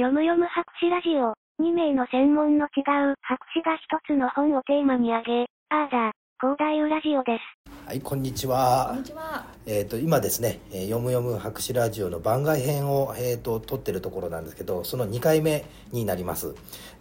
読む読む博士ラジオ。2名の専門の違う博士が一つの本をテーマに挙げ、あーだ、広大ラジオです。はい、こんにちは。こんにちは。えっ、と今ですね、えー読む読む博士ラジオの番外編をえっ、と撮ってるところなんですけど、その2回目になります。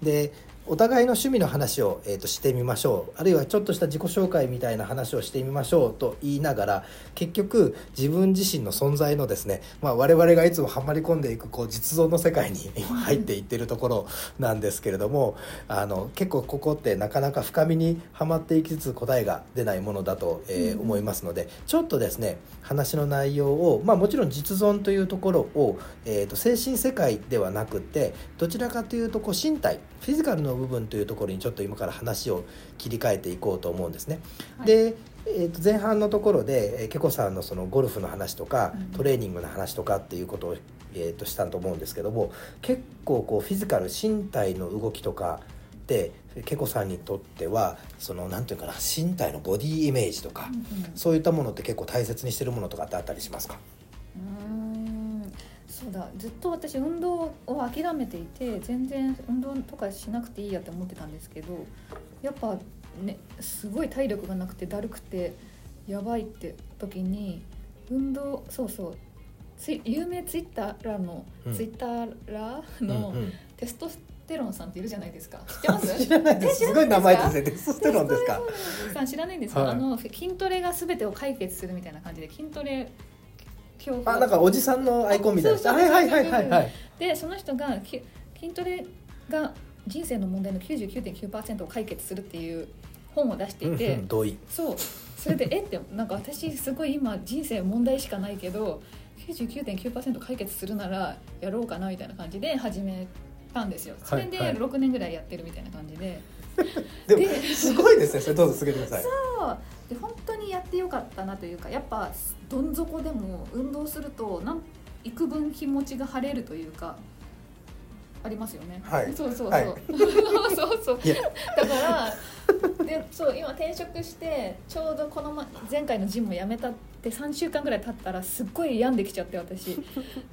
で、お互いの趣味の話をえっ、としてみましょう。あるいはちょっとした自己紹介みたいな話をしてみましょうと言いながら、結局自分自身の存在のですね、まあ我々がいつもはまり込んでいくこう実像の世界に 今入っていってるところなんですけれども、あの結構ここってなかなか深みにはまっていきつつ答えが出ないものだと、えーうん思いますのでちょっとですね話の内容を、まあ、もちろん実存というところを、えー、と精神世界ではなくてどちらかというとこう身体フィジカルの部分というところにちょっと今から話を切り替えていこうと思うんですね。はい。でえー、と前半のところでえこさんのそのゴルフの話とかうんトレーニングの話とかっていうことを、えー、としたと思うんですけども結構こうフィジカル身体の動きとかでけこさんにとってはそのなんていうかな身体のボディイメージとか、そういったものって結構大切にしてるものとかってあったりしますか？うんそうだずっと私運動を諦めていて全然運動とかしなくていいやって思ってたんですけどやっぱねすごい体力がなくてだるくてやばいって時に運動そうそうツイ有名ツイッターらの、うん。ツイッターらの、うんうん。テストステロンさんっているじゃないですか。知ってます？知らないです。えすごい名前ですねねテストステロンですか？さん知らないんですか、はいあの筋トレが全てを解決するみたいな感じで筋トレ教あなんかおじさんのアイコンみたいな。はいはいはいはいはい。でその人がき筋トレが人生の問題の99.9%を解決するっていう本を出していて、うんうん同意。そう。それで えってなんか私すごい今人生問題しかないけど99.9%解決するならやろうかなみたいな感じで始めたんですよ。それではいはい。6年ぐらいやってるみたいな感じで、でもですごいですね。それどうぞ続けてください。そう。で本当にやってよかったなというかやっぱどん底でも運動するとなん幾分気持ちが晴れるというかありますよね。はい。そうそうそう。はい。そうそう。だからでそう今転職してちょうどこの、ま、前回のジムを辞めたって3週間ぐらい経ったらすっごい病んできちゃって私。だか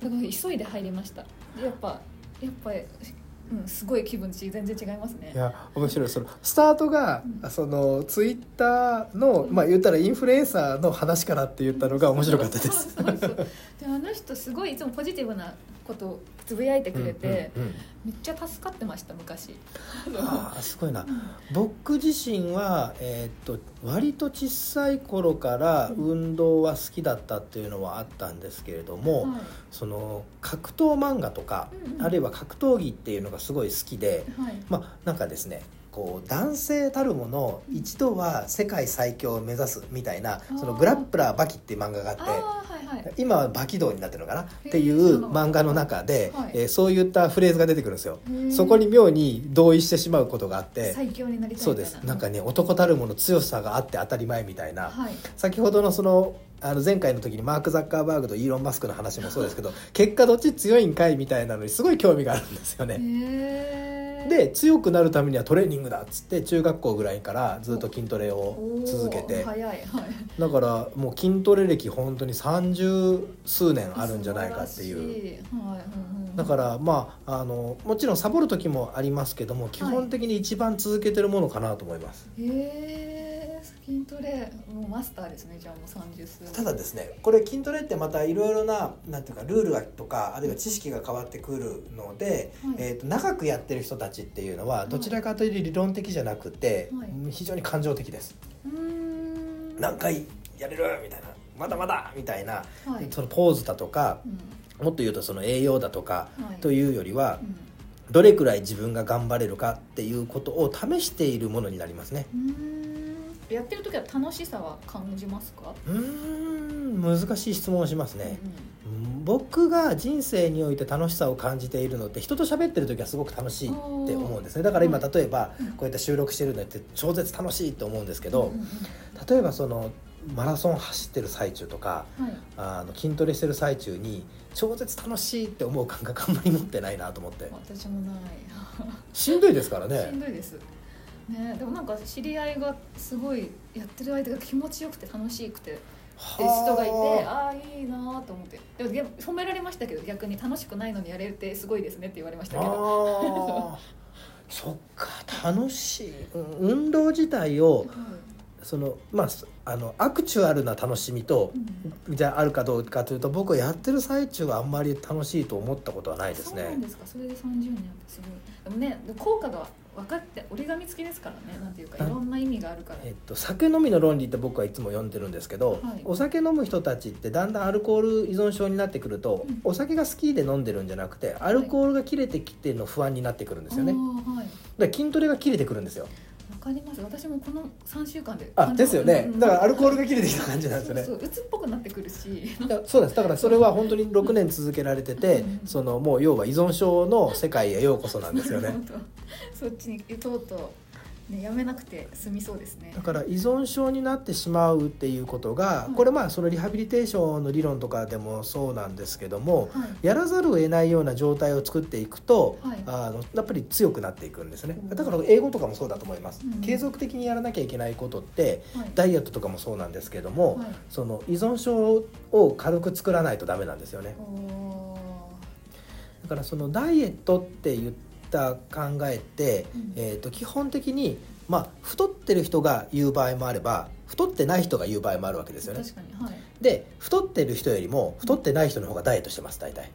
ら急いで入りました。でやっぱやっぱり、うん、すごい気分ち全然違いますね。いや面白い。そのスタートが、そのツイッターのまあ言ったらインフルエンサーの話からって言ったのが面白かったです。そうそう。そうであの人すごいいつもポジティブなことをつぶやいてくれて、うんうんうんめっちゃ助かってました昔。あーすごいな。僕自身は、えーっと割と小さい頃から運動は好きだったっていうのはあったんですけれども、はい。その格闘漫画とか、うんうん。あるいは格闘技っていうのがすごい好きで、はい。まあなんかですねこう男性たるもの一度は世界最強を目指すみたいなそのグラップラーバキっていう漫画があってはい。はい今はバキ道になってるのかな？っていう漫画の中で、はい。えーそういったフレーズが出てくるんですよ。そこに妙に同意してしまうことがあって最強になりたいそうです。なんかね男たるもの強さがあって当たり前みたいな、はい。先ほどのそのあの前回の時にマーク・ザッカーバーグとイーロン・マスクの話もそうですけど結果どっち強いんかいみたいなのにすごい興味があるんですよね。へーで強くなるためにはトレーニングだっつって中学校ぐらいからずっと筋トレを続けて。早いはい。だからもう筋トレ歴本当に三十数年あるんじゃないかっていう。だからまああのもちろんサボる時もありますけども基本的に一番続けてるものかなと思います、へえ筋トレもうマスターですねじゃあもう30数年。ただですねこれ筋トレってまたいろいろななんていうかルールがとかあるいは知識が変わってくるので、はい。えー、と長くやってる人たちっていうのはどちらかというと理論的じゃなくて、はい。非常に感情的です。何回やれる？みたいな。まだまだ！みたいな、はい。そのポーズだとかうん。もっと言うとその栄養だとかはい。というよりはうん。どれくらい自分が頑張れるかっていうことを試しているものになりますね。うーんやってる時は楽しさは感じますか、うーん難しい質問をしますね、うん僕が人生において楽しさを感じているのって人と喋ってる時はすごく楽しいって思うんですね。だから今はい例えばうんこうやって収録してるのって超絶楽しいと思うんですけど例えばそのマラソン走ってる最中とかうんはい。あの筋トレしてる最中に超絶楽しいって思う感覚あんまり持ってないなと思って。私もない。しんどいですからしねんどいですねでもなんか知り合いがすごいやってる間が気持ちよくて楽しくて人がいてはああいいなと思って。でも褒められましたけど逆に楽しくないのにやれてすごいですねって言われましたけど。そっか楽しい。うん運動自体をそのまあすあのアクチュアルな楽しみとうん。じゃああるかどうかというと僕はやってる最中はあんまり楽しいと思ったことはないですね。そうなんですか。それで30年ってすごい。でもね効果が分かって折り紙付きですからね。なんていうかいろんな意味があるから。えっと、酒飲みの論理って僕はいつも読んでるんですけど、はい。お酒飲む人たちってだんだんアルコール依存症になってくると、うん。お酒が好きで飲んでるんじゃなくてアルコールが切れてきての不安になってくるんですよね、はい。ら筋トレが切れてくるんですよわかります。私もこの3週間であですよね。だからアルコールがが切れてきた感じなんですよね。そうそう鬱っぽくなってくるし。だそうです。だからそれは本当に6年続けられててうん。そのもう要は依存症の世界へようこそなんですよね。そっちにとうと。う、ね、やめなくて済みそうですね。だから依存症になってしまうっていうことがい。これまあそのリハビリテーションの理論とかでもそうなんですけどもはい。やらざるを得ないような状態を作っていくと、はい。あのやっぱり強くなっていくんですね。うんだから英語とかもそうだと思います、うん継続的にやらなきゃいけないことってはい。ダイエットとかもそうなんですけども、はい。その依存症を軽く作らないとダメなんですよね。おだからそのダイエットって言った考えって、うん。えー、と基本的に、まあ、太ってる人が言う場合もあれば太ってない人が言う場合もあるわけですよね。ー確かにはい。で太ってる人よりも太ってない人の方がダイエットしてます大体。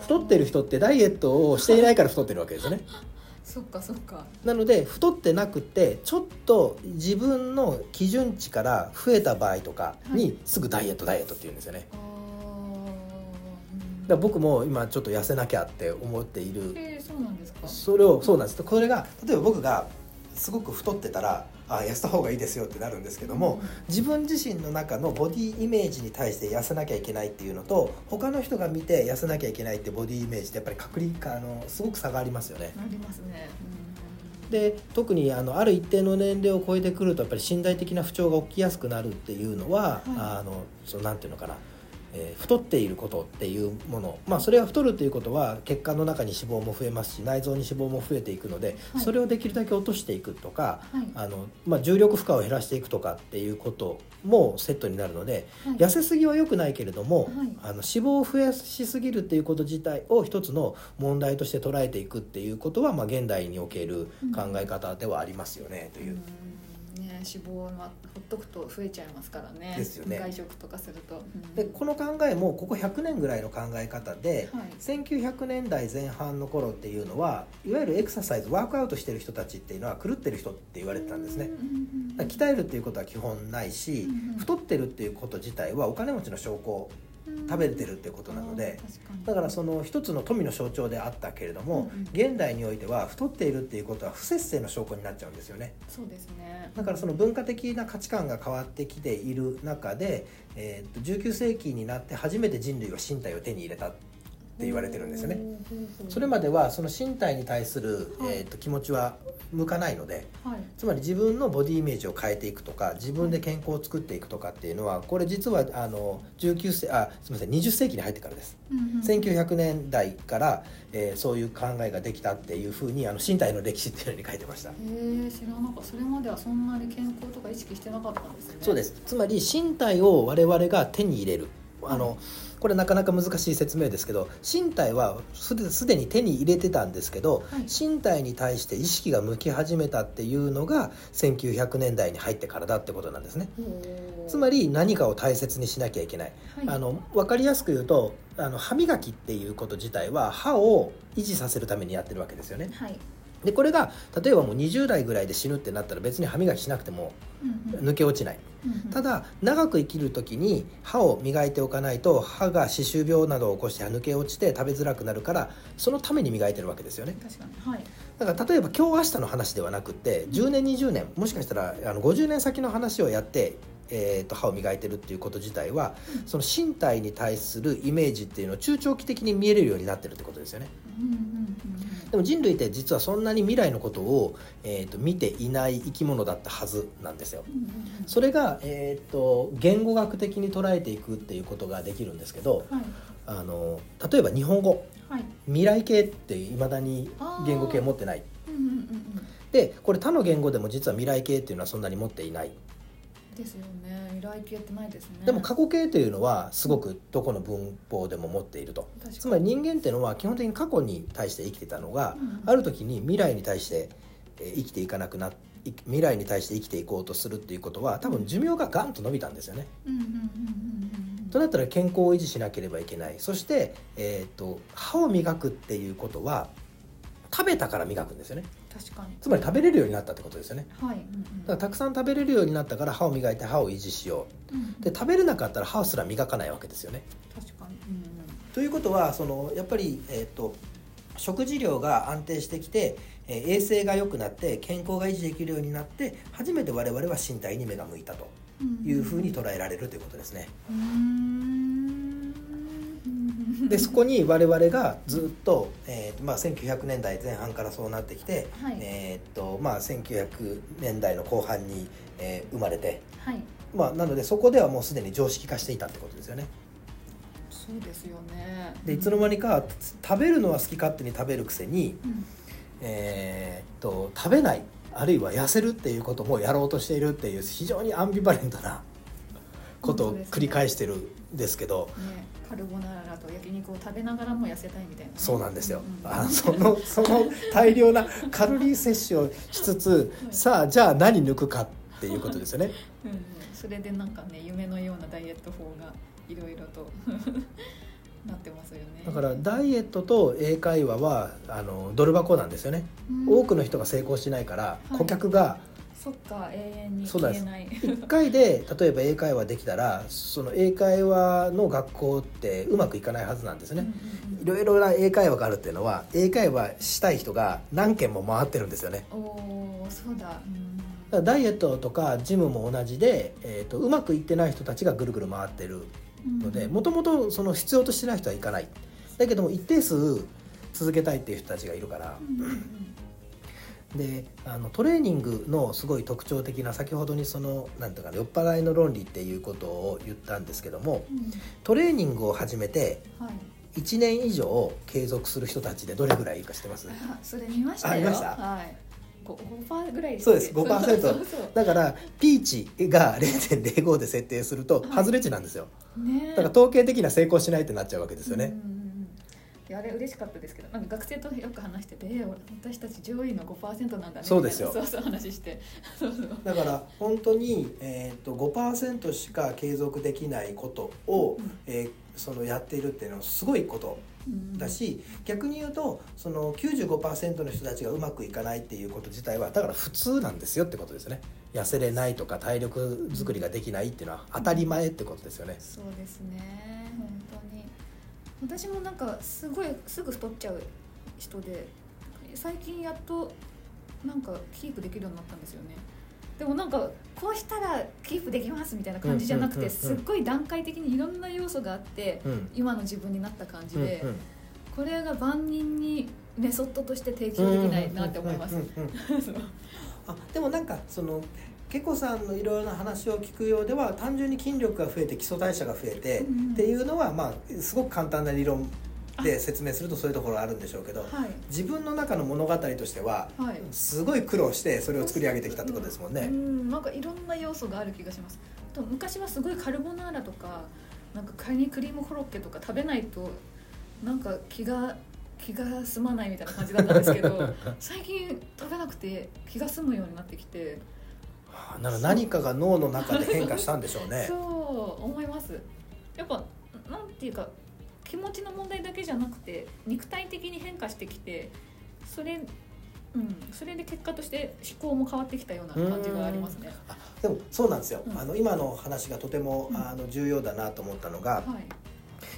太ってる人ってダイエットをしていないから太ってるわけですよね。そっかそっか。なので太ってなくてちょっと自分の基準値から増えた場合とかはにすぐダイエットダイエットって言うんですよねだ僕も今ちょっと痩せなきゃって思っている。えー、そうなんですか。それをそうなんです。これが例えば僕がすごく太ってたらあ痩せた方がいいですよってなるんですけども、自分自身の中のボディイメージに対して痩せなきゃいけないっていうのと他の人が見て痩せなきゃいけないってボディイメージってやっぱり確率あのすごく差がありますよね。ありますね、で特にあのある一定の年齢を超えてくるとやっぱり身体的な不調が起きやすくなるっていうのは、はい。あのそのなんていうのかな、えー太っていることっていうもの。まあそれは太るっていうことは血管の中に脂肪も増えますし内臓に脂肪も増えていくので、はい。それをできるだけ落としていくとか、はい。あのまあ、重力負荷を減らしていくとかっていうこともセットになるので、はい。痩せすぎは良くないけれども、はい。あの脂肪を増やしすぎるっていうこと自体を一つの問題として捉えていくっていうことは、まあ、現代における考え方ではありますよね、という。う脂肪はまあほっとくと増えちゃいますからね。ですよね。外食とかすると、うん。でこの考えもここ100年ぐらいの考え方で、はい。1900年代前半の頃っていうのはいわゆるエクササイズワークアウトしてる人たちっていうのは狂ってる人って言われてたんですね。鍛えるっていうことは基本ないし、太ってるっていうこと自体はお金持ちの証拠食べれてるってことなので、だからその一つの富の象徴であったけれども、うんうん。現代においては太っているっていうことは不節制の証拠になっちゃうんですよね。そうですね。だからその文化的な価値観が変わってきている中で、えー、と19世紀になって初めて人類は身体を手に入れた。って言われてるんですよね。それまではその身体に対する、はい。えー、と気持ちは向かないのではい。つまり自分のボディイメージを変えていくとか自分で健康を作っていくとかっていうのはこれ実はあの19世あすみません20世紀に入ってからです。うんうん1900年代から、えーそういう考えができたっていうふうにあの身体の歴史っていうのに書いてました。へえ知らなかった。それまではそんなに健康とか意識してなかったんですね。そうです。つまり身体を我々が手に入れる。あの、これなかなか難しい説明ですけど身体はすでに手に入れてたんですけど、はい。身体に対して意識が向き始めたっていうのが1900年代に入ってからだってことなんですね。つまり何かを大切にしなきゃいけない、はい。あの分かりやすく言うとあの歯磨きっていうこと自体は歯を維持させるためにやってるわけですよね。はいでこれが例えばもう20代ぐらいで死ぬってなったら別に歯磨きしなくても抜け落ちない。ただ長く生きる時に歯を磨いておかないと歯が歯周病などを起こして抜け落ちて食べづらくなるからそのために磨いてるわけですよね。確かに。はい。だから例えば今日明日の話ではなくって10年20年もしかしたらあの50年先の話をやって、えー、と歯を磨いてるっていうこと自体はうん。その身体に対するイメージっていうのを中長期的に見えれるようになってるってことですよね。うんでも人類って実はそんなに未来のことを、えー、と見ていない生き物だったはずなんですよ。それが、えー、と言語学的に捉えていくっていうことができるんですけどはい。あの例えば日本語。はい。未来形っていまだに言語形持ってない。でこれ他の言語でも実は未来形っていうのはそんなに持っていないですよね。未未来形ってないですね。でも過去形というのはすごくどこの文法でも持っていると。つまり人間っていうのは基本的に過去に対して生きてたのが、うん。ある時に未来に対してえー生きていかなくなっい未来に対して生きていこうとするっていうことは多分寿命がガンと伸びたんですよね。となったら健康を維持しなければいけない。そして、えー、と歯を磨くっていうことは食べたから磨くんですよね確かに。つまり食べれるようになったってことですよね。はい、うんうん。だからたくさん食べれるようになったから歯を磨いて歯を維持しよう。んうで食べれなかったら歯すら磨かないわけですよね。確かに、うんということはそのやっぱり、えー、と食事量が安定してきて、えー衛生が良くなって健康が維持できるようになって初めて我々は身体に目が向いたとうん、いうふうに捉えられるということですね。うーん でそこに我々がずっと、えーまあ、1900年代前半からそうなってきて、はい。えーっとまあ、1900年代の後半に、えー生まれて、はい。まあ、なのでそこではもうすでに常識化していたってことですよね。そうですよね。でいつの間にか食べるのは好き勝手に食べるくせに、うん。えーっと食べないあるいは痩せるっていうこともやろうとしているっていう非常にアンビバレントなことを繰り返してるんですけど。ね、カルボナーラと焼肉を食べながらも痩せたいみたいな。ね、そうなんですよ、うんうん。あそのその大量なカロリー摂取をしつつさあじゃあ何抜くかっていうことですよね。うんうん。それでなんかね夢のようなダイエット法がいろいろと なってますよね。だからダイエットと英会話はあのドル箱なんですよね、うん。多くの人が成功しないからい。顧客がそっか永遠に消えない。1回で例えば英会話できたらその英会話の学校ってうまくいかないはずなんですね、いろいろな英会話があるっていうのは英会話したい人が何件も回ってるんですよね。おそうだ、うん。ダイエットとかジムも同じで、えー、とうまくいってない人たちがぐるぐる回ってるのでもともとその必要としてない人はいかない。だけども一定数続けたいっていう人たちがいるからうんうんうんであのトレーニングのすごい特徴的な先ほどにそのなんていうかな酔っ払いの論理っていうことを言ったんですけどもうん。トレーニングを始めてはい。1年以上継続する人たちでどれぐらいいるか知ってます？あそれ見ましたよ。あ見ました？はい。5%パーぐらいそうです5%そうそうそう。だからピーチが0.05で設定するとはい。外れ値なんですよ、ねだから統計的には成功しないってなっちゃうわけですよね、うんあれ嬉しかったですけどなんか学生とよく話してて、えー私たち上位の5%なんだねそうですよ。そうそう話して。そうそうだから本当に、えー、と5%しか継続できないことを、うん。えーそのやっているっていうのはすごいことうん。だし、逆に言うとその95%の人たちがうまくいかないっていうこと自体はだから普通なんですよってことですね。痩せれないとか体力作りができないっていうのは当たり前ってことですよね、そうですね。本当に私もなんかすごいすぐ太っちゃう人で最近やっとなんかキープできるようになったんですよね。でもなんかこうしたらキープできますみたいな感じじゃなくてすっごい段階的にいろんな要素があってうん。今の自分になった感じでこれが万人にメソッドとして提供できないなって思います。あでもなんかそのけこさんのいろいろな話を聞くようでは単純に筋力が増えて基礎代謝が増えて、うんうん。っていうのはまあすごく簡単な理論で説明するとそういうところあるんでしょうけどはい。自分の中の物語としてははい。すごい苦労してそれを作り上げてきたってことですもんうね。ん。なんかいろんな要素がある気がします。と昔はすごいカルボナーラとかなんかカニクリームコロッケとか食べないとなんか気が気が済まないみたいな感じだったんですけど 最近食べなくて気が済むようになってきて、はあなら何かが脳の中で変化したんでしょうね。そ。う。思います。やっぱなんていうか気持ちの問題だけじゃなくて肉体的に変化してきてそれうん、それで結果として思考も変わってきたような感じがありますね。あでもそうなんですよ、うん。あの今の話がとても、うん。あの重要だなと思ったのが、はい、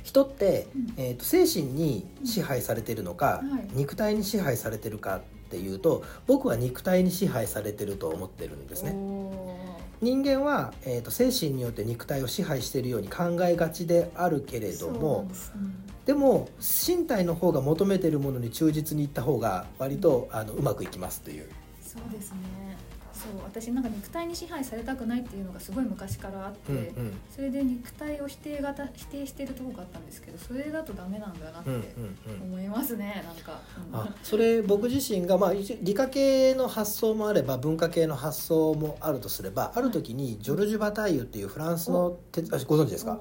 人って、うん。えー、と精神に支配されてるのか、うん。はい。肉体に支配されてるかっていうと僕は肉体に支配されてると思ってるんですね。お人間は、えー、と精神によって肉体を支配しているように考えがちであるけれどもんですうんでも身体の方が求めてるものに忠実にいった方が割とあのうまくいきますという。そうですねそう私なんか肉体に支配されたくないっていうのがすごい昔からあって、うんうん。それで肉体を否定型否定してるとこがあったんですけどそれだとダメなんだなってうんうんうん。思いますねなんか、うん。あそれ僕自身が、まあ、理科系の発想もあれば文化系の発想もあるとすればある時にジョルジュ・バタイユっていうフランスのご存知ですか？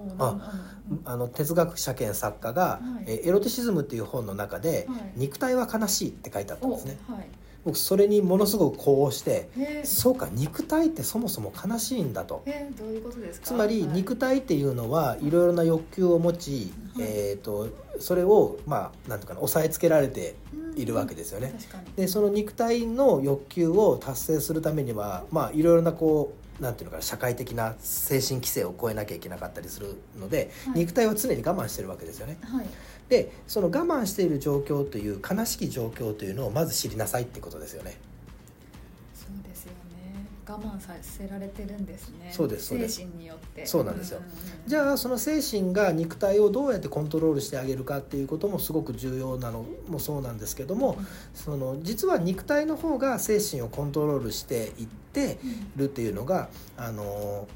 あの哲学者兼作家がはい「えエロティシズム」っていう本の中ではい「肉体は悲しい」って書いてあったんですね。おはい僕それにものすごく呼応してそうか肉体ってそもそも悲しいんだと。えーどういうことですか？つまりはい。肉体っていうのはいろいろな欲求を持ち、はい。えー、とそれをまあなんとかな抑えつけられているわけですよね。確かに。でその肉体の欲求を達成するためにはまあいろいろなこうなんていうのかな社会的な精神規制を超えなきゃいけなかったりするので、はい。肉体は常に我慢してるわけですよね。はいでその我慢している状況という悲しき状況というのをまず知りなさいってことですよね。そうですよね。我慢させられてるんですね。そうですそうです。精神によって。そうなんですよ。んうんうんじゃあその精神が肉体をどうやってコントロールしてあげるかっていうこともすごく重要なのもそうなんですけどもその実は肉体の方が精神をコントロールしていってうんるっていうのがあの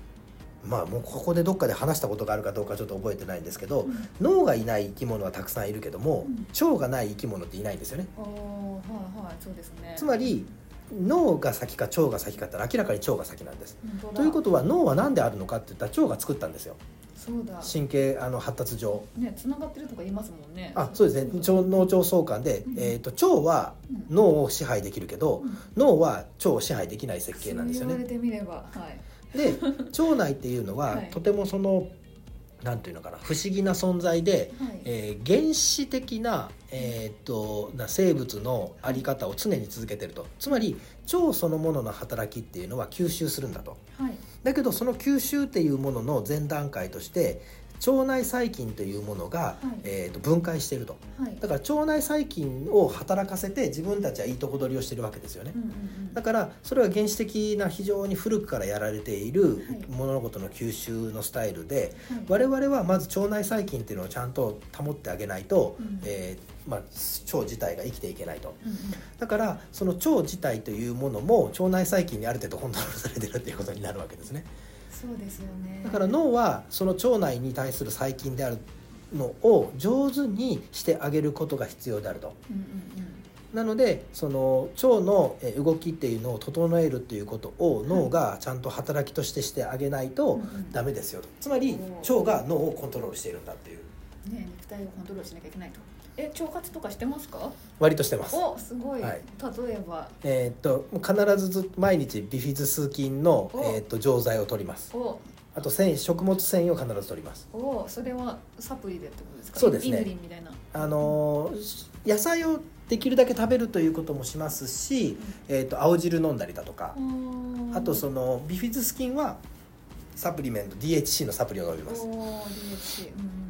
まあもうここでどっかで話したことがあるかどうかちょっと覚えてないんですけどうん。脳がいない生き物はたくさんいるけどもうん。腸がない生き物っていないんですよね。はいはいそうですね。つまり脳が先か腸が先かって明らかに腸が先なんです。ということは脳は何であるのかって言ったら腸が作ったんですよ。そうだ。神経あの発達上。ね繋がってるとか言いますもんね。あそうですね。腸脳腸相関で、うん。えー、と腸はうん。脳を支配できるけどうん。脳は腸を支配できない設計なんですよね。言われてみればはいで腸内っていうのは、はい。とてもそのなんていうのかな不思議な存在で、はい。えー原始的な,、えー、とな生物の在り方を常に続けてると。つまり腸そのものの働きっていうのは吸収するんだと。はい。だけどその吸収っていうものの前段階として腸内細菌というものが、い。えー、と分解していると。はい。だから腸内細菌を働かせて自分たちはいいとこ取りをしてるわけですよね。うん。うんうん。だからそれは原始的な非常に古くからやられているはい。物事の吸収のスタイルではい。我々はまず腸内細菌っていうのをちゃんと保ってあげないと、うん。えーまあ、腸自体が生きていけないと。うんうん。だからその腸自体というものも腸内細菌にある程度コントロールされてるっていうことになるわけですねそうですよね。だから脳はその腸内に対する細菌であるのを上手にしてあげることが必要であると。うんうんなのでその腸のえー動きっていうのを整えるっていうことを脳がちゃんと働きとしてしてあげないとうんうん。ダメですよと。つまり腸が脳をコントロールしているんだっていう。うんね肉体をコントロールしなきゃいけないとえ腸活とかしてますか？割としてます。おすごい、はい。例えば。えーっと必ずず毎日ビフィズス菌の、お。えーっと錠剤を取ります。お。あと繊維食物繊維を必ず取ります。おそれはサプリでってことですか？そうですね。イヌリンみたいな。あのー野菜をできるだけ食べるということもしますし、えーっと青汁飲んだりだとか。うんあとそのビフィズス菌はサプリメント DHC のサプリを飲みます。おー DHC うん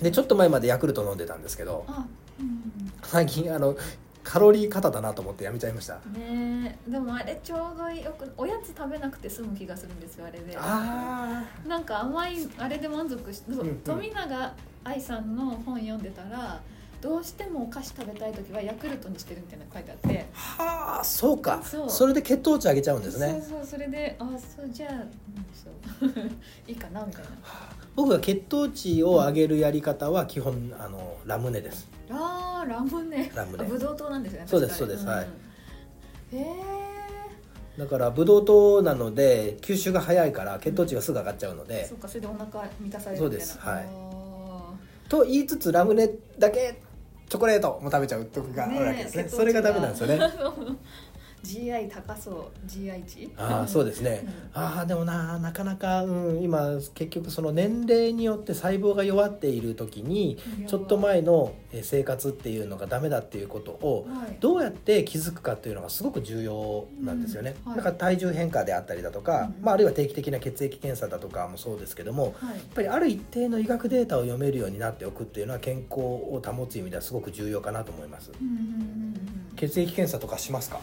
でちょっと前までヤクルト飲んでたんですけどあうん。最近あのカロリー過多だなと思ってやめちゃいました。ねえ。でもあれちょうどよくおやつ食べなくて済む気がするんですよあれで。あなんか甘いあれで満足し、うんうん。富永愛さんの本読んでたらどうしてもお菓子食べたい時はヤクルトにしてるみたいなの書いてあって。あはあそうか。そう。それで血糖値上げちゃうんですね。そうそうそれであそうじゃあ、うん、そう。いいかなみたいな。僕が血糖値を上げるやり方は基本あのラムネです。あーラムネ。ラムネ。あブドウ糖なんですよねそうですそうですはい。うん。へえだからブドウ糖なので吸収が早いから血糖値がすぐ上がっちゃうので。そっかそれでお腹満たされるそうみたいな。ですはい。あと言いつつラムネだけチョコレートも食べちゃう時があーるわけですね。血糖値それがダメなんですよね GI 高そう GI 値？ああそうですね、ああでもななかなか、うん、今結局その年齢によって細胞が弱っている時にちょっと前のえー生活っていうのがダメだっていうことをはい。どうやって気づくかっていうのがすごく重要なんですよね、うん。はい。だから体重変化であったりだとか、うん。まあ、あるいは定期的な血液検査だとかもそうですけどもはい。やっぱりある一定の医学データを読めるようになっておくっていうのは健康を保つ意味ではすごく重要かなと思います。うんうんうんうん。血液検査とかしますか？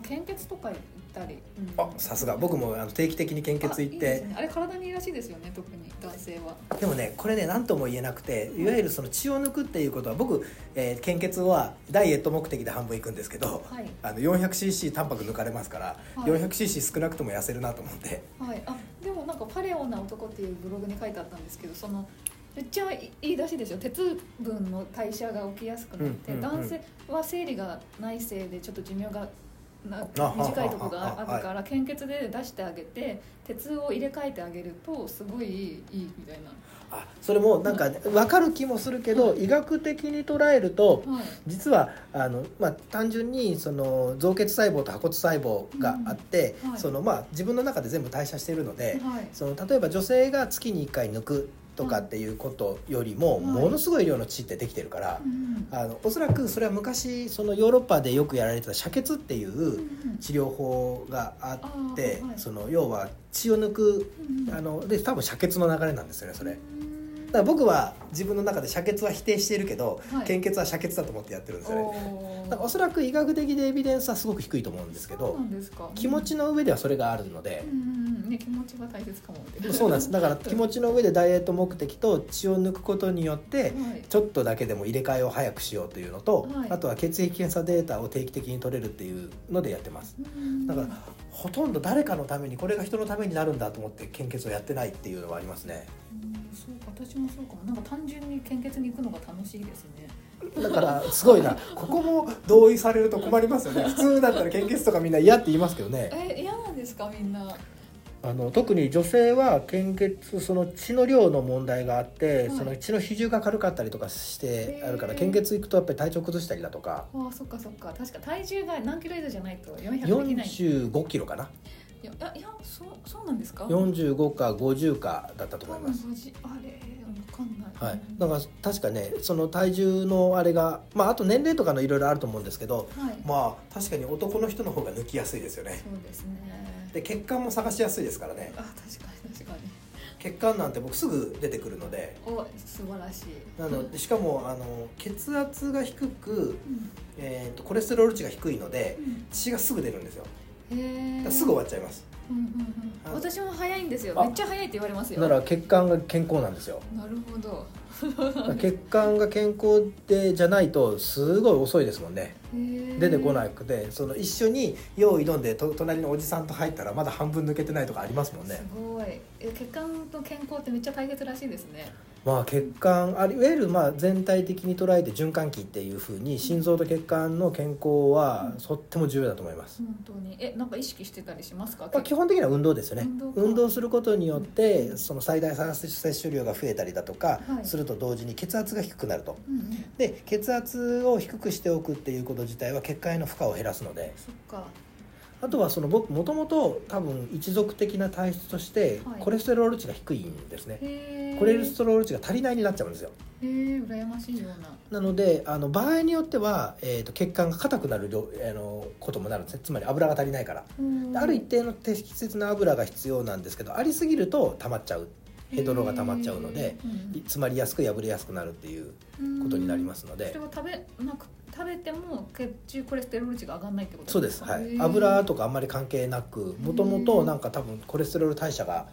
献血とか行ったり、うんあさすが。僕もあの定期的に献血行って。ね、あれ体にいいらしいですよね特に男性は。でもねこれね何とも言えなくていわゆるその血を抜くっていうことは僕、えー献血はダイエット目的で半分行くんですけど、はい。あの 400cc タンパク抜かれますから、はい。400cc 少なくとも痩せるなと思って。はい。あでもなんかパレオな男っていうブログに書いてあったんですけどそのめっちゃいいらしいですよ。鉄分の代謝が起きやすくなって、うんうんうん。男性は生理がないせいでちょっと寿命がな短いところがあるから献血で出してあげて鉄を入れ替えてあげるとすごいいいみたいな。あそれもなんか分かる気もするけど、医学的に捉えるとはい実はあの、まあ、単純にその造血細胞と破骨細胞があって、そのまあ、自分の中で全部代謝しているので、はい。その例えば女性が月に1回抜くとかっていうことよりも、はい。ものすごい量の血ってできてるから、うんあのおそらくそれは昔そのヨーロッパでよくやられてた遮血っていううん治療法があって、その要は血を抜くうんあので多分遮血の流れなんですよねそれ。から僕は自分の中で遮血は否定しているけど、はい。献血は遮血だと思ってやってるんですよね。だからおそらく医学的でエビデンスはすごく低いと思うんですけど気持ちの上ではそれがあるのでう、んね気持ちが大切かも そうなんです。だから気持ちの上でダイエット目的と血を抜くことによってはい。ちょっとだけでも入れ替えを早くしようというのと、はい。あとは血液検査データを定期的に取れるっていうのでやってます。うん。だからほとんど誰かのためにこれが人のためになるんだと思って献血をやってないっていうのはありますね。うんそうか私もそうかも。なんか単純に献血に行くのが楽しいですね。だからすごいな。ここも同意されると困りますよね。普通だったら献血とかみんな嫌って言いますけどね。え嫌なんですかみんな。あの特に女性は献血その血の量の問題があって、はい。その血の比重が軽かったりとかしてあるから献血行くとやっぱり体調崩したりだとか。ああそっかそっか。確か体重が何キロ以上じゃないと400できない。45キロかないやいやそうそうなんですか？45か50かだったと多思います。分50あれわかんない。はい、だから確かねその体重のあれがまああと年齢とかのいろいろあると思うんですけどはい。まあ確かに男の人の方が抜きやすいですよね。そうですね。で血管も探しやすいですからね。あ確かに確かに。血管なんて僕すぐ出てくるので。お素晴らしい。なのでしかもあの血圧が低く、うん。えー、とコレステロール値が低いのでうん。血がすぐ出るんですよすぐ終わっちゃいます。うんうんうん。あ私も早いんですよ。あめっちゃ早いって言われますよ。なら血管が健康なんですよ。なるほど。血管が健康でじゃないとすごい遅いですもんね。出てこないくてその一緒に用意飲んでと隣のおじさんと入ったらまだ半分抜けてないとかありますもんね。すごい。え血管の健康ってめっちゃ大切らしいですねまあ血管あいわゆるまあ全体的に捉えて循環器っていうふうに心臓と血管の健康はとっても重要だと思います、本当に。えなんか意識してたりしますか？まあ、基本的には運動ですよね。運動することによってその最大酸素摂取量が増えたりだとかはい。すると同時に血圧が低くなると。うんうん。で血圧を低くしておくっていうこと自体は血管への負荷を減らすので。そっかあとはその僕もともと多分一族的な体質としてはい。コレステロール値が低いんですね、へえコレステロール値が足りないになっちゃうんですよ。へえ羨ましいような。なのであの場合によっては、えー、と血管が硬くなる量あのこともなるんですね。つまり油が足りないから。ある一定の適切な油が必要なんですけどありすぎると溜まっちゃうヘドロが溜まっちゃうので詰まりやすく破れやすくなるっていうことになりますので。それは食べなく食べても血中コレステロール値が上がらないってことそうです、はへい、ー。油とかあんまり関係なくもともとなんか多分コレステロール代謝が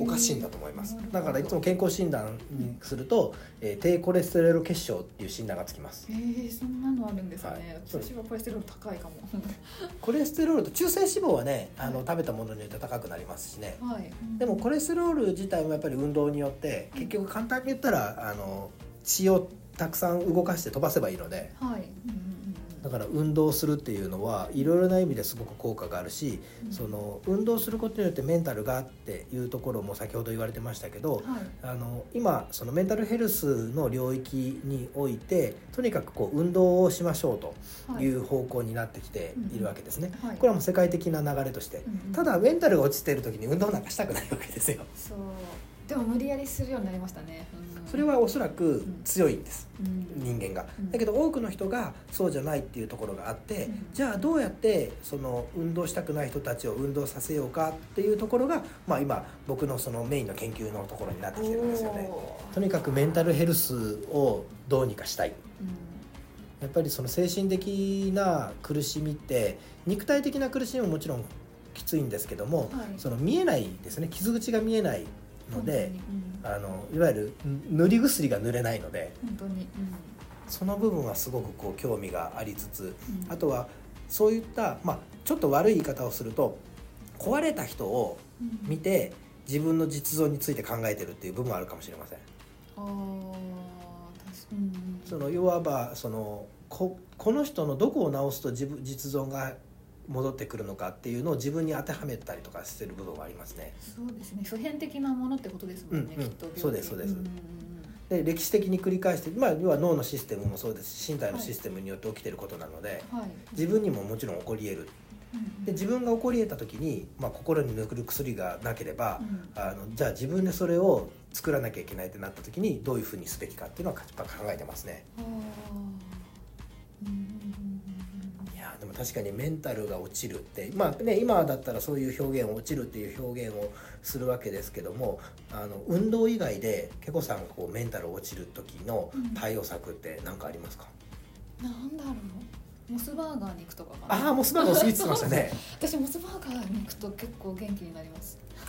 おかしいんだと思います。だからいつも健康診断にすると、えー低コレステロール血症っていう診断がつきます。へえそんなのあるんですね、はい。私はコレステロール高いかも。コレステロールと中性脂肪はねあの食べたものによって高くなりますしね。はい。でもコレステロール自体もやっぱり運動によって結局簡単に言ったらあの血をたくさん動かして飛ばせばいいので。はい、うんだから運動するっていうのはいろいろな意味ですごく効果があるし、うん。その運動することによってメンタルがっていうところも先ほど言われてましたけど、はい。あの今そのメンタルヘルスの領域においてとにかくこう運動をしましょうとはい。いう方向になってきているわけですね。はい。これはもう世界的な流れとして、うんうん。ただメンタルが落ちている時に運動なんかしたくないわけですよ。でも無理やりするようになりましたね、うん。それはおそらく強いんです。うん。人間が。うん。だけど多くの人がそうじゃないっていうところがあって、うん。じゃあどうやってその運動したくない人たちを運動させようかっていうところが、まあ、今僕のそのメインの研究のところになってきてるんですよね。とにかくメンタルヘルスをどうにかしたい。うん。やっぱりその精神的な苦しみって肉体的な苦しみももちろんきついんですけども、はい。その見えないですね。傷口が見えないので本あのいわゆる塗り薬が塗れないので当に本当に、その部分はすごくこう興味がありつつうん。うんあとはそういった、まあ、ちょっと悪い言い方をすると壊れた人をうん。見て自分の実像について考えてるっていう部分はあるかもしれません。ああ確かに、そのいわばそのここの人のどこを直すと自分実像が戻ってくるのかっていうのを自分に当てはめたりとかしてる部分はありますね。そうですね。普遍的なものってことですもんね、うん。うんきっとそうですそうです。で歴史的に繰り返して、まあ、要は脳のシステムもそうですし身体のシステムによって起きてることなので、はい。自分にももちろん起こり得る。うんで自分が起こり得た時に、まあ、心に抜く薬がなければう、ん。あのじゃあ自分でそれを作らなきゃいけないってなった時にどういうふうにすべきかっていうのはやっぱ考えてますね。うんでも確かにメンタルが落ちるってまあね今だったらそういう表現を落ちるっていう表現をするわけですけどもあの運動以外でけこさんがこうメンタル落ちる時の対応策って何かありますか、うんなんだろう。モスバーガーに行くとかああモスバーガーお好きってましたね。私モスバーガーに行くと結構元気になります。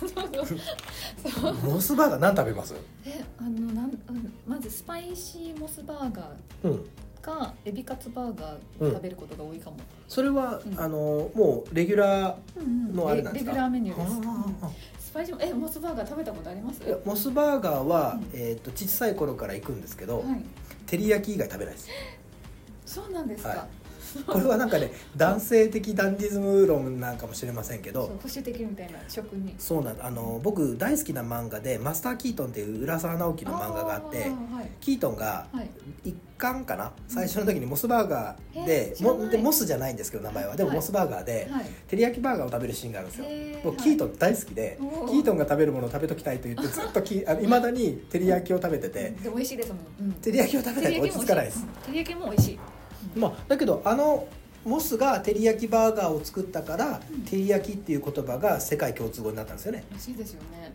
モスバーガー何食べます？えあのなんうんまずスパイシーモスバーガうん。ーかエビカツバーガー食べることが多いかも、それは、うん。あのもうレギュラーのあれなんですか？レレギュラーメニューです、あスパイシーえモスバーガー食べたことあります？モスバーガーは、うんえー、と小さい頃から行くんですけど、はい。照り焼き以外食べないです。そうなんですか、はいこれはなんかね男性的ダンディズム論なんかもしれませんけど保守的みたいな食にそうなんあの僕大好きな漫画で「マスター・キートン」っていう浦沢直樹の漫画があってキートンがはい。一巻かな？最初の時にモスバーガーえで,、もでモスじゃないんですけど名前は。でもはい。モスバーガーではい。照り焼きバーガーを食べるシーンがあるんですよ。僕キートン大好きでキートンが食べるものを食べときたいと言ってずっときいまだに照り焼きを食べてて。で美味しいですもん、うん、照り焼きを食べない。と落ち着かないです。照り焼きも美味しいまあだけどあのモスが照り焼きバーガーを作ったから、うん。照り焼きっていう言葉が世界共通語になったんですよね。らしいですよね。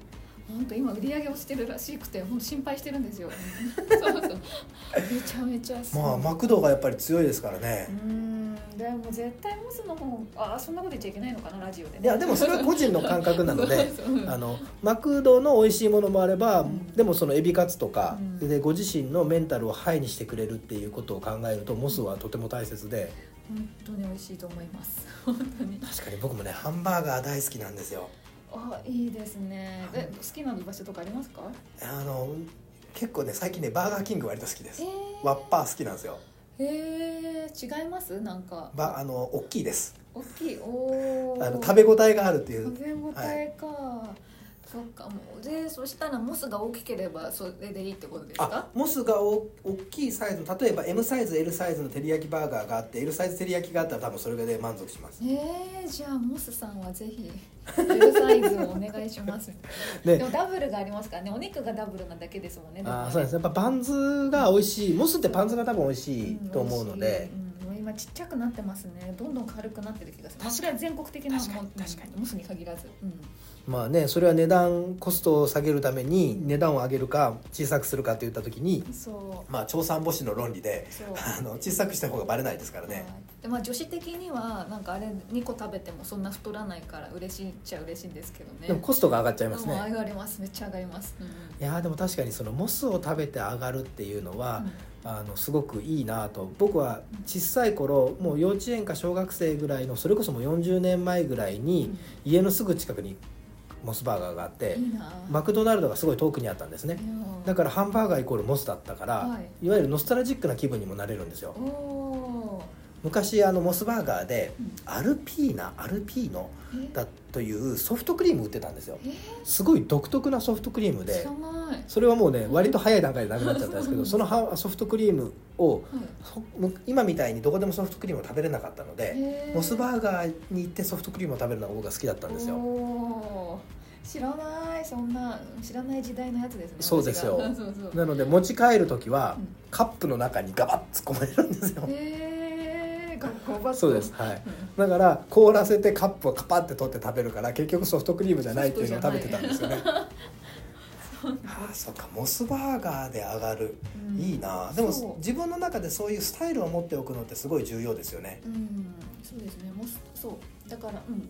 本当今売り上げ落ちてるらしくて本当心配してるんですよ。そうそう。めちゃめちゃまあマクドがやっぱり強いですからね。う、でも絶対モスの方あそんなこと言っちゃいけないのかなラジオで、ね、いやでもそれは個人の感覚なので あのマクドの美味しいものもあれば、うん。でもそのエビカツとか、うん。でご自身のメンタルをハイにしてくれるっていうことを考えるとモスはとても大切で。本当に美味しいと思います。本当に。確かに僕もねハンバーガー大好きなんですよ。あいいですね。え好きな場所とかありますか？あの結構ね最近ねバーガーキング割と好きです。えワッパー好きなんですよー、えー、違います？なんか。ばあの大きいです。大きい？おおあの食べ応えがあるっていう。食べ応えか、そっかもうでそしたらモスが大きければそれでいいってことですあかモスがお大きいサイズの例えば M サイズ L サイズの照り焼きバーガーがあって L サイズ照り焼きがあったら多分それで満足します。えー、じゃあモスさんはぜひ L サイズをお願いします。で でもダブルがありますからねお肉がダブルなだけですもんねあーそうです。やっぱバンズが美味しい。モスってバンズが多分美味しいと思うので、うん今ちっちゃくなってますね。どんどん軽くなってる気がする、まあ、それは全国的なもう確かに。うんモスに限らず、うん、まあねそれは値段コストを下げるために値段を上げるか小さくするかといった時にまあ調査母子の論理で あの小さくした方がバレないですからね、はい。でまあ女子的にはなんかあれ2個食べてもそんな太らないから嬉しいっちゃ嬉しいんですけどね。でもコストが上がっちゃいますね。上がります。めっちゃ上がります、うんうん。いやーでも確かにそのモスを食べて上がるっていうのは、あのすごくいいなと。僕は小さい頃もう幼稚園か小学生ぐらいのそれこそもう40年前ぐらいに家のすぐ近くにモスバーガーがあってマクドナルドがすごい遠くにあったんですね。だからハンバーガーイコールモスだったから、はい。い、わゆるノスタルジックな気分にもなれるんですよ。昔あのモスバーガーでうん。アルピーナアルピーノだというソフトクリーム売ってたんですよ。えすごい独特なソフトクリームでそれはもうね割と早い段階でなくなっちゃったんですけどそのはソフトクリームをはい。そ今みたいにどこでもソフトクリームを食べれなかったのでへー。モスバーガーに行ってソフトクリームを食べるのが僕が好きだったんですよ。知らないそんな知らない時代のやつですねそうですよ。なので持ち帰る時はうん。カップの中にガバッ突っ込まれるんですよ。へえ学校バットそうですはい。うんだから凍らせてカップをカパって取って食べるから結局ソフトクリームじゃないっていうのを食べてたんですよね。あそっかモスバーガーで上がる、うん。いいな。でも自分の中でそういうスタイルを持っておくのってすごい重要ですよね。うんそうですね。もすそう。だからうん。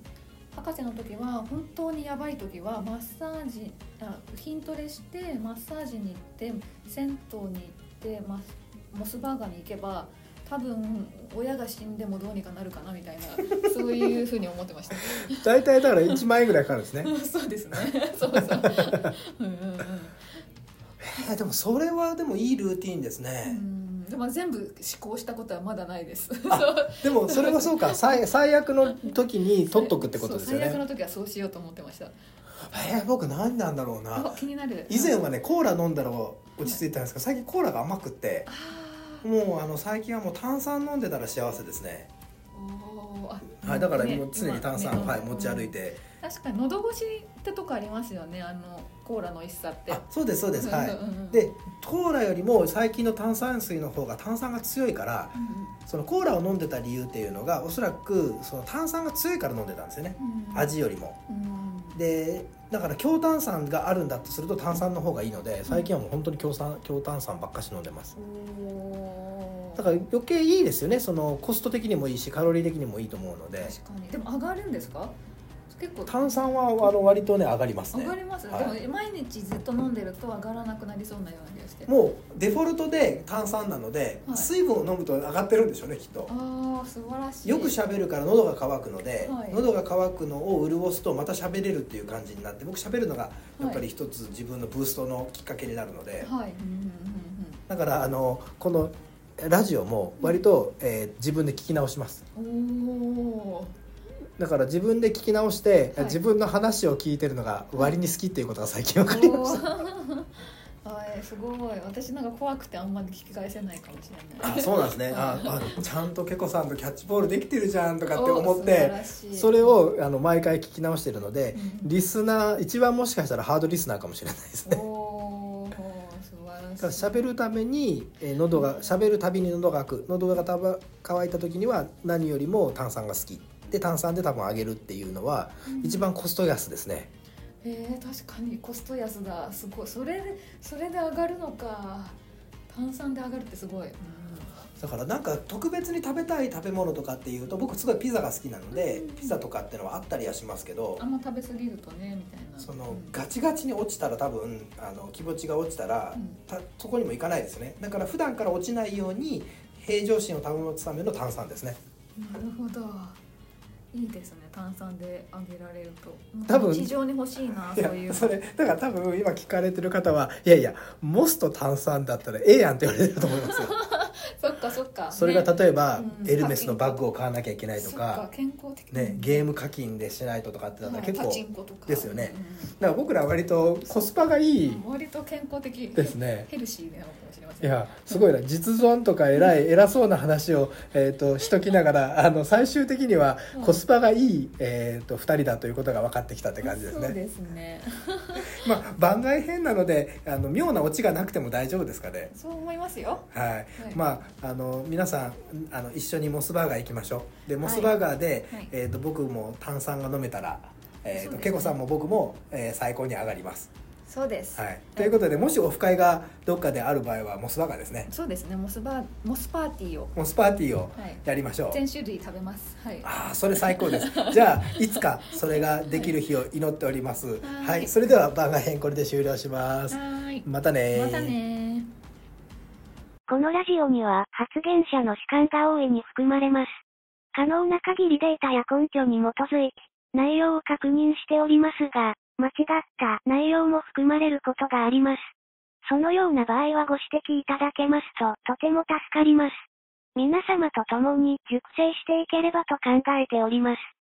博士の時は本当にやばい時はマッサージあ筋トレしてマッサージに行って銭湯に行ってマスモスバーガーに行けば多分親が死んでもどうにかなるかなみたいなそういうふうに思ってました。大体だから1万円ぐらいかかるんですね。そうですね。そうそう。うんうんうん。えーでもそれはでもいいルーティンですうね、ん。でも全部試行したことはまだないです。でもそれはそうか。最最悪の時に取っとくってことですよそう最悪ねの時はそうしようと思ってました。えー僕何なんだろうあな気になる。以前はねコーラ飲んだら落ち着いたんですけど最近コーラが甘くって。あもうあの最近はもう炭酸飲んでたら幸せですね。はいだからねもう常に炭酸、はい持ち歩いて、確かに喉越しってとこありますよねあのコーラの美味しさって。あそうですそうですはい。うんうんうん。でコーラよりも最近の炭酸水の方が炭酸が強いからそのコーラを飲んでた理由っていうのがおそらくその炭酸が強いから飲んでたんですよね。うんうん。味よりも。うんでだから強炭酸があるんだとすると炭酸の方がいいので最近はもう本当に強酸強炭酸ばっかし飲んでます。だから余計いいですよね。そのコスト的にもいいしカロリー的にもいいと思うので。確かに。でも上がるんですか？結構。炭酸はあの割とね上がりますね。上がります、はい。でも毎日ずっと飲んでると上がらなくなりそうなような気がして。もうデフォルトで炭酸なので、はい。水分を飲むと上がってるんでしょうねきっと。ああ素晴らしい。よく喋るから喉が渇くので、はい。喉が渇くのを潤すとまた喋れるっていう感じになって僕喋るのがやっぱり一つ自分のブーストのきっかけになるので、はい。だからあのこのラジオも割と、えー自分で聞き直します。おおだから自分で聞き直して、はい。自分の話を聞いてるのが割に好きっていうことが最近分かりました、あえすごい。私なんか怖くてあんまり聞き返せないかもしれない。あそうなんですね。ああちゃんとけこさんとキャッチボールできてるじゃんとかって思ってそれをあの毎回聞き直してるので、うん。リスナー一番もしかしたらハードリスナーかもしれないですね。だから喋るために、えー喉が喋るたびに喉が渇く。喉が乾いた時には何よりも炭酸が好きで炭酸で多分上げるっていうのはうん。一番コスト安ですね、えー、確かにコスト安だ。すごい。それでそれで上がるのか。炭酸で上がるってすごい、うん。だからなんか特別に食べたい食べ物とかっていうと僕すごいピザが好きなのでうんピザとかっていうのはあったりはしますけどあんま食べ過ぎるとねみたいな。そのうん。ガチガチに落ちたら多分あの気持ちが落ちたらうん。たそこにもいかないですよね。だから普段から落ちないように平常心を保つための炭酸ですね。なるほどいいですね。炭酸で上げられると。多分。日常に欲しいないそういう。それだから多分今聞かれてる方はいやいやモスと炭酸だったらええやんって言われてると思いますよ。そっかそっか。それが例えば、うん。エルメスのバッグを買わなきゃいけないとか健康的ね、ゲーム課金でしないととかってなったら結構、ですよね。うん。うんだから僕らは割とコスパがいい割と健康的。ですね。ヘルシーなのかもしれません。いやすごいな。実存とか偉い偉そうな話を、えー、としときながらあの最終的にはうん。コスパがいい、えー、と2人だということが分かってきたって感じですね。そうですね。まあ番外編なのであの妙なオチがなくても大丈夫ですかね。そう思いますよ。はい、まああの皆さんあの一緒にモスバーガー行きましょう。でモスバーガーで、はい。えー、と僕も炭酸が飲めたら、えーそうですね。とけこさんも僕も、えー最高に上がります、そうです、はい、ということでもしオフ会がどっかである場合はモスバーガーですね。そうですね。モスバーモスパーティーを。モスパーティーをはい。やりましょう、全種類食べます。はい。ああそれ最高です。じゃあいつかそれができる日を祈っております。はい。はい。それでは番外編これで終了します。はーい。またねー。またねこのラジオには発言者の主観が大いに含まれます。可能な限りデータや根拠に基づいて内容を確認しておりますが、間違った内容も含まれることがあります。そのような場合はご指摘いただけますととても助かります。皆様と共に熟成していければと考えております。